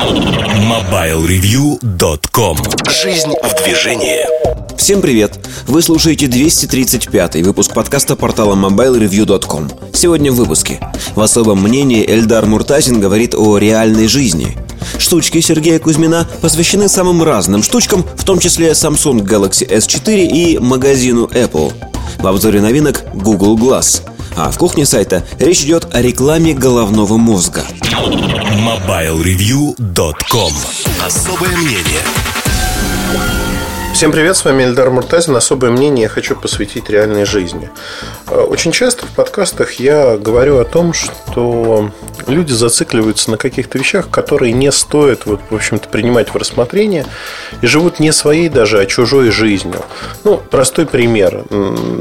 MobileReview.com Жизнь в движении Всем привет! Вы слушаете 235 выпуск подкаста портала MobileReview.com Сегодня в выпуске В особом мнении Эльдар Муртазин говорит о реальной жизни Штучки Сергея Кузьмина посвящены самым разным штучкам, в том числе Samsung Galaxy S4 и магазину Apple. В обзоре новинок Google Glass. А в кухне сайта речь идет о рекламе головного мозга. MobileReview.com Особое мнение Всем привет, с вами Эльдар Муртазин. Особое мнение я хочу посвятить реальной жизни. Э, очень часто в подкастах я говорю о том, что люди зацикливаются на каких-то вещах, которые не стоит, вот, в общем-то, принимать в рассмотрение и живут не своей даже, а чужой жизнью. Ну, простой пример.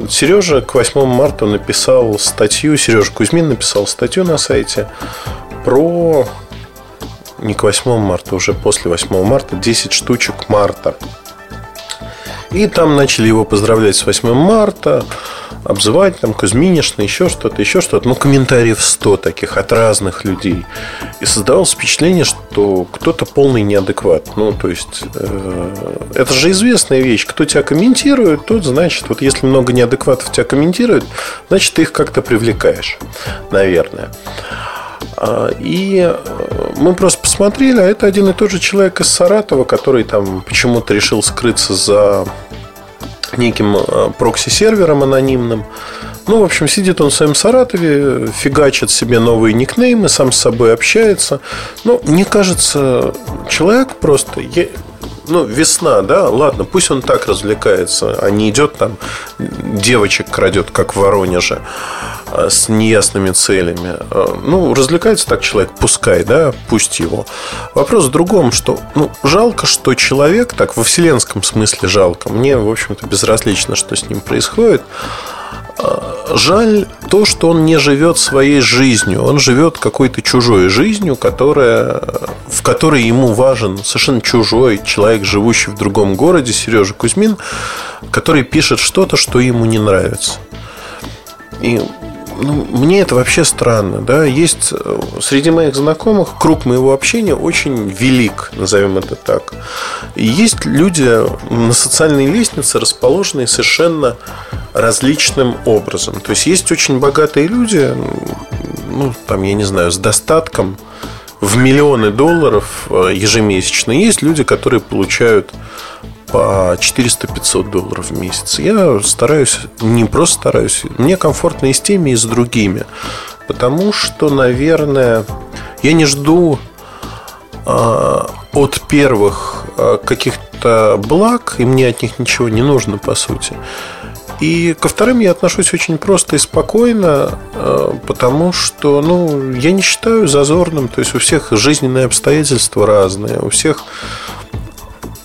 Сережа к 8 марта написал статью, Сережа Кузьмин написал статью на сайте про не к 8 марта, уже после 8 марта, 10 штучек марта. И там начали его поздравлять с 8 марта, обзывать там Кузьминишна, еще что-то, еще что-то. Ну, комментариев 100 таких от разных людей. И создавалось впечатление, что кто-то полный неадекват. Ну, то есть, э, это же известная вещь. Кто тебя комментирует, тот, значит, вот если много неадекватов тебя комментируют, значит, ты их как-то привлекаешь, наверное. А, и э, мы просто посмотрели, а это один и тот же человек из Саратова, который там почему-то решил скрыться за неким э, прокси-сервером анонимным. Ну, в общем, сидит он в своем Саратове, фигачит себе новые никнеймы, сам с собой общается. Ну, мне кажется, человек просто ну, весна, да, ладно, пусть он так развлекается, а не идет там, девочек крадет, как в Воронеже, а, с неясными целями. А, ну, развлекается так человек, пускай, да, пусть его. Вопрос в другом, что, ну, жалко, что человек, так, во вселенском смысле жалко, мне, в общем-то, безразлично, что с ним происходит, Жаль то, что он не живет своей жизнью. Он живет какой-то чужой жизнью, которая, в которой ему важен совершенно чужой человек, живущий в другом городе, Сережа Кузьмин, который пишет что-то, что ему не нравится. И ну, мне это вообще странно. Да? Есть э, среди моих знакомых круг моего общения очень велик, назовем это так. И есть люди на социальной лестнице, расположенные совершенно различным образом. То есть есть очень богатые люди, ну, там, я не знаю, с достатком в миллионы долларов э, ежемесячно. Есть люди, которые получают по 400-500 долларов в месяц. Я стараюсь, не просто стараюсь, мне комфортно и с теми, и с другими. Потому что, наверное, я не жду э, от первых э, каких-то благ, и мне от них ничего не нужно, по сути. И ко вторым я отношусь очень просто и спокойно, э, потому что, ну, я не считаю зазорным, то есть у всех жизненные обстоятельства разные, у всех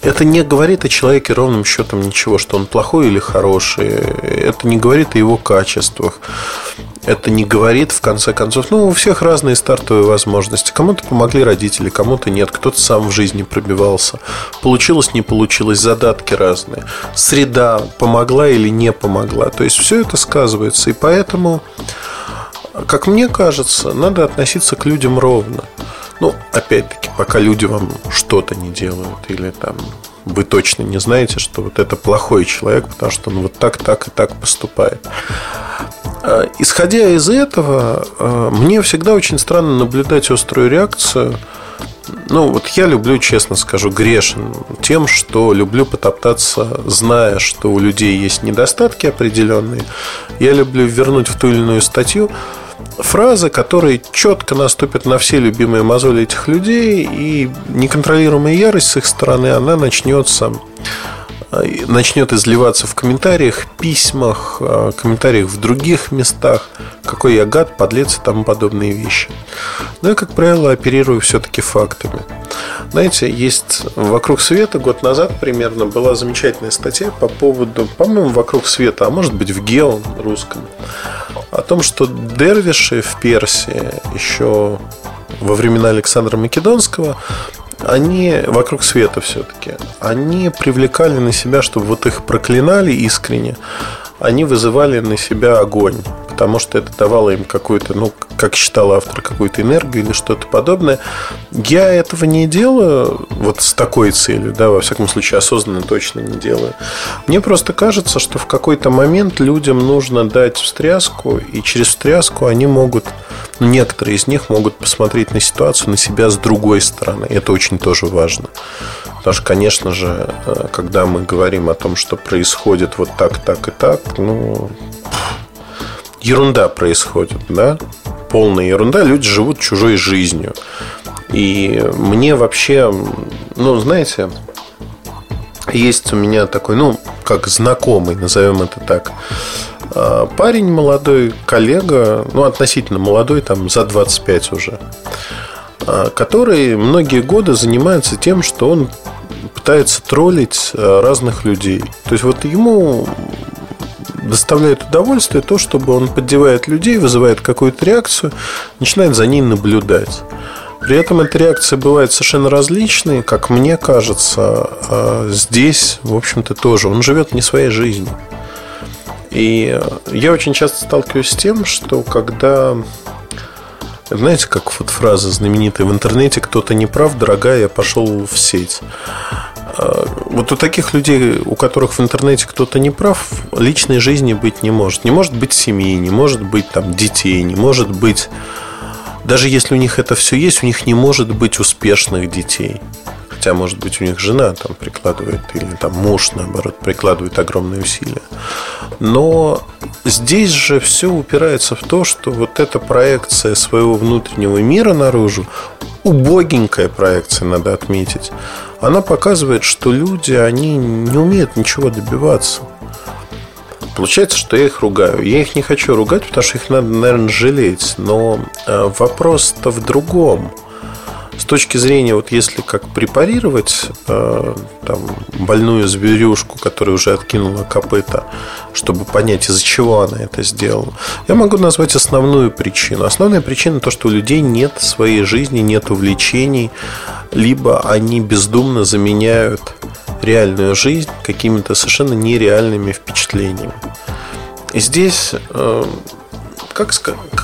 это не говорит о человеке ровным счетом ничего, что он плохой или хороший. Это не говорит о его качествах. Это не говорит, в конце концов, ну, у всех разные стартовые возможности. Кому-то помогли родители, кому-то нет, кто-то сам в жизни пробивался. Получилось, не получилось, задатки разные. Среда помогла или не помогла. То есть все это сказывается. И поэтому, как мне кажется, надо относиться к людям ровно. Ну, опять-таки, пока люди вам что-то не делают, или там вы точно не знаете, что вот это плохой человек, потому что он вот так, так и так поступает. А, исходя из этого, а, мне всегда очень странно наблюдать острую реакцию. Ну, вот я люблю, честно скажу, грешен тем, что люблю потоптаться, зная, что у людей есть недостатки определенные. Я люблю вернуть в ту или иную статью фразы, которые четко наступят на все любимые мозоли этих людей, и неконтролируемая ярость с их стороны, она начнется э, начнет изливаться в комментариях, письмах, э, комментариях в других местах, какой я гад, подлец и тому подобные вещи. Но я, как правило, оперирую все-таки фактами. Знаете, есть «Вокруг света» год назад примерно была замечательная статья по поводу, по-моему, «Вокруг света», а может быть в «Гео» русском, о том, что дервиши в Персии еще во времена Александра Македонского они вокруг света все-таки, они привлекали на себя, чтобы вот их проклинали искренне, они вызывали на себя огонь. Потому что это давало им какую-то, ну, как считал автор, какую-то энергию или что-то подобное. Я этого не делаю вот с такой целью, да, во всяком случае, осознанно точно не делаю. Мне просто кажется, что в какой-то момент людям нужно дать встряску, и через встряску они могут, ну, некоторые из них могут посмотреть на ситуацию, на себя с другой стороны. Это очень тоже важно. Потому что, конечно же, э, когда мы говорим о том, что происходит вот так, так и так, ну, ерунда происходит, да? Полная ерунда. Люди живут чужой жизнью. И мне вообще, ну, знаете, есть у меня такой, ну, как знакомый, назовем это так, э, парень молодой, коллега, ну, относительно молодой, там, за 25 уже, э, который многие годы занимается тем, что он пытается троллить э, разных людей. То есть вот ему доставляет удовольствие то, чтобы он поддевает людей, вызывает какую-то реакцию, начинает за ней наблюдать. При этом эта реакция бывает совершенно различной, как мне кажется, а здесь, в общем-то, тоже. Он живет не своей жизнью. И я очень часто сталкиваюсь с тем, что когда знаете, как вот фраза знаменитая в интернете «Кто-то не прав, дорогая, я пошел в сеть». А, вот у таких людей, у которых в интернете кто-то не прав, личной жизни быть не может. Не может быть семьи, не может быть там детей, не может быть... Даже если у них это все есть, у них не может быть успешных детей. Хотя, может быть, у них жена там прикладывает, или там муж, наоборот, прикладывает огромные усилия. Но здесь же все упирается в то, что вот эта проекция своего внутреннего мира наружу, убогенькая проекция, надо отметить, она показывает, что люди, они не умеют ничего добиваться. Получается, что я их ругаю. Я их не хочу ругать, потому что их надо, наверное, жалеть. Но э, вопрос-то в другом – с точки зрения, вот если как препарировать э, там, больную зверюшку, которая уже откинула копыта, чтобы понять, из-за чего она это сделала, я могу назвать основную причину. Основная причина то, что у людей нет своей жизни, нет увлечений, либо они бездумно заменяют реальную жизнь какими-то совершенно нереальными впечатлениями. И здесь э, как,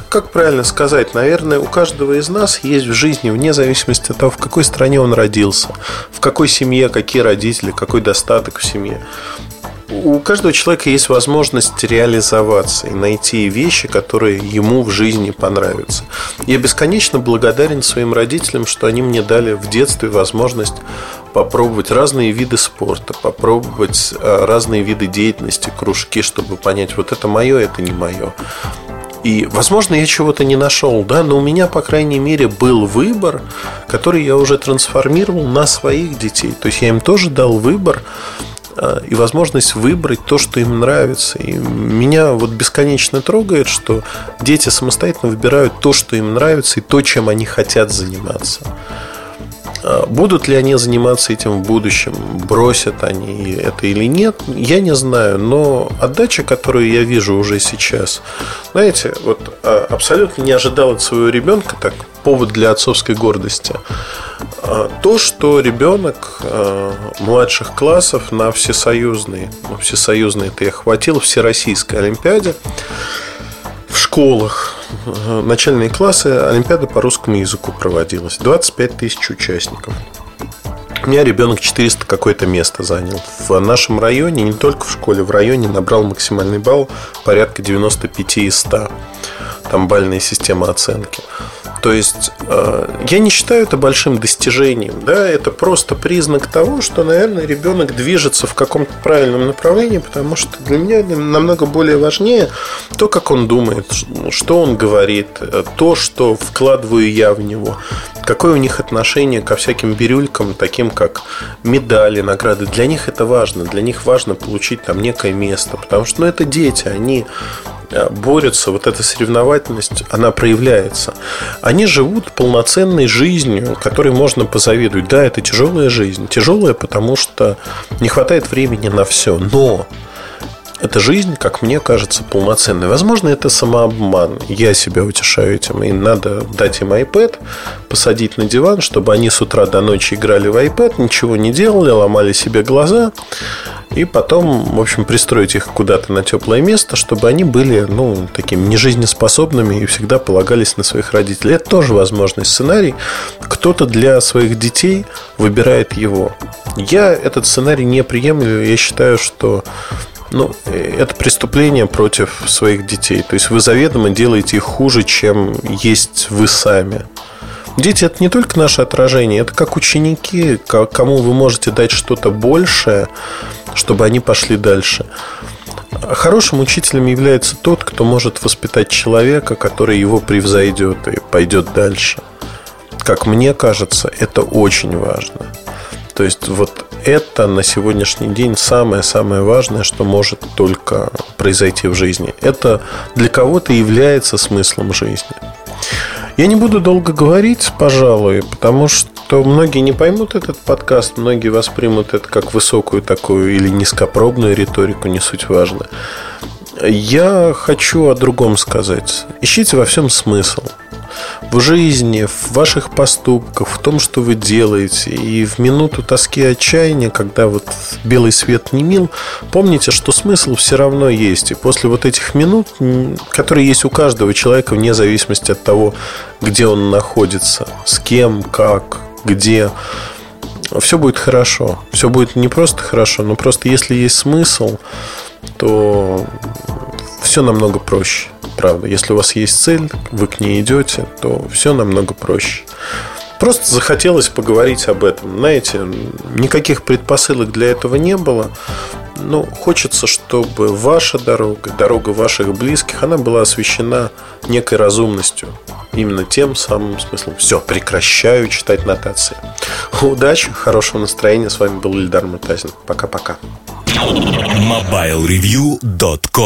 как правильно сказать, наверное, у каждого из нас есть в жизни, вне зависимости от того, в какой стране он родился, в какой семье, какие родители, какой достаток в семье. У каждого человека есть возможность реализоваться и найти вещи, которые ему в жизни понравятся. Я бесконечно благодарен своим родителям, что они мне дали в детстве возможность попробовать разные виды спорта, попробовать э, разные виды деятельности, кружки, чтобы понять, вот это мое, это не мое. И, возможно, я чего-то не нашел, да, но у меня, по крайней мере, был выбор, который я уже трансформировал на своих детей. То есть я им тоже дал выбор э, и возможность выбрать то, что им нравится. И меня вот бесконечно трогает, что дети самостоятельно выбирают то, что им нравится, и то, чем они хотят заниматься. А, будут ли они заниматься этим в будущем, бросят они это или нет, я не знаю. Но отдача, которую я вижу уже сейчас, знаете, вот а, абсолютно не ожидал от своего ребенка, так повод для отцовской гордости. А, то, что ребенок младших классов на всесоюзной, ну, всесоюзной это я хватил, всероссийской Олимпиаде в школах начальные классы Олимпиада по русскому языку проводилась. 25 тысяч участников. У меня ребенок 400 какое-то место занял. В нашем районе, не только в школе, в районе набрал максимальный балл порядка 95 из 100. Там бальная система оценки. То есть э, я не считаю это большим достижением. Да? Это просто признак того, что, наверное, ребенок движется в каком-то правильном направлении, потому что для меня намного более важнее то, как он думает, что он говорит, то, что вкладываю я в него, какое у них отношение ко всяким бирюлькам, таким как медали, награды. Для них это важно. Для них важно получить там некое место, потому что ну, это дети, они Э, борются, вот эта соревновательность, она проявляется. Они живут полноценной жизнью, которой можно позавидовать. Да, это тяжелая жизнь. Тяжелая, потому что не хватает времени на все. Но эта жизнь, как мне кажется, полноценная. Возможно, это самообман. Я себя утешаю этим. И надо дать им iPad, посадить на диван, чтобы они с утра до ночи играли в iPad, ничего не делали, ломали себе глаза. И потом, в общем, пристроить их куда-то на теплое место, чтобы они были, ну, такими нежизнеспособными и всегда полагались на своих родителей. Это тоже возможный сценарий. Кто-то для своих детей выбирает его. Я этот сценарий не приемлю. Я считаю, что ну, это преступление против своих детей. То есть вы заведомо делаете их хуже, чем есть вы сами. Дети это не только наше отражение, это как ученики, кому вы можете дать что-то большее, чтобы они пошли дальше. Хорошим учителем является тот, кто может воспитать человека, который его превзойдет и пойдет дальше. Как мне кажется, это очень важно. То есть вот это на сегодняшний день самое-самое важное, что может только произойти в жизни. Это для кого-то является смыслом жизни. Я не буду долго говорить, пожалуй, потому что многие не поймут этот подкаст, многие воспримут это как высокую такую или низкопробную риторику, не суть важно. Я хочу о другом сказать. Ищите во всем смысл в жизни, в ваших поступках, в том, что вы делаете. И в минуту тоски и отчаяния, когда вот белый свет не мил, помните, что смысл все равно есть. И после вот этих минут, которые есть у каждого человека, вне зависимости от того, где он находится, с кем, как, где, все будет хорошо. Все будет не просто хорошо, но просто если есть смысл, то все намного проще. Правда, если у вас есть цель, вы к ней идете, то все намного проще. Просто захотелось поговорить об этом. Знаете, никаких предпосылок для этого не было. Но хочется, чтобы ваша дорога, дорога ваших близких, она была освещена некой разумностью. Именно тем самым смыслом. Все, прекращаю читать нотации. Удачи, хорошего настроения. С вами был Ильдар Мутазин. Пока-пока. MobileReview.com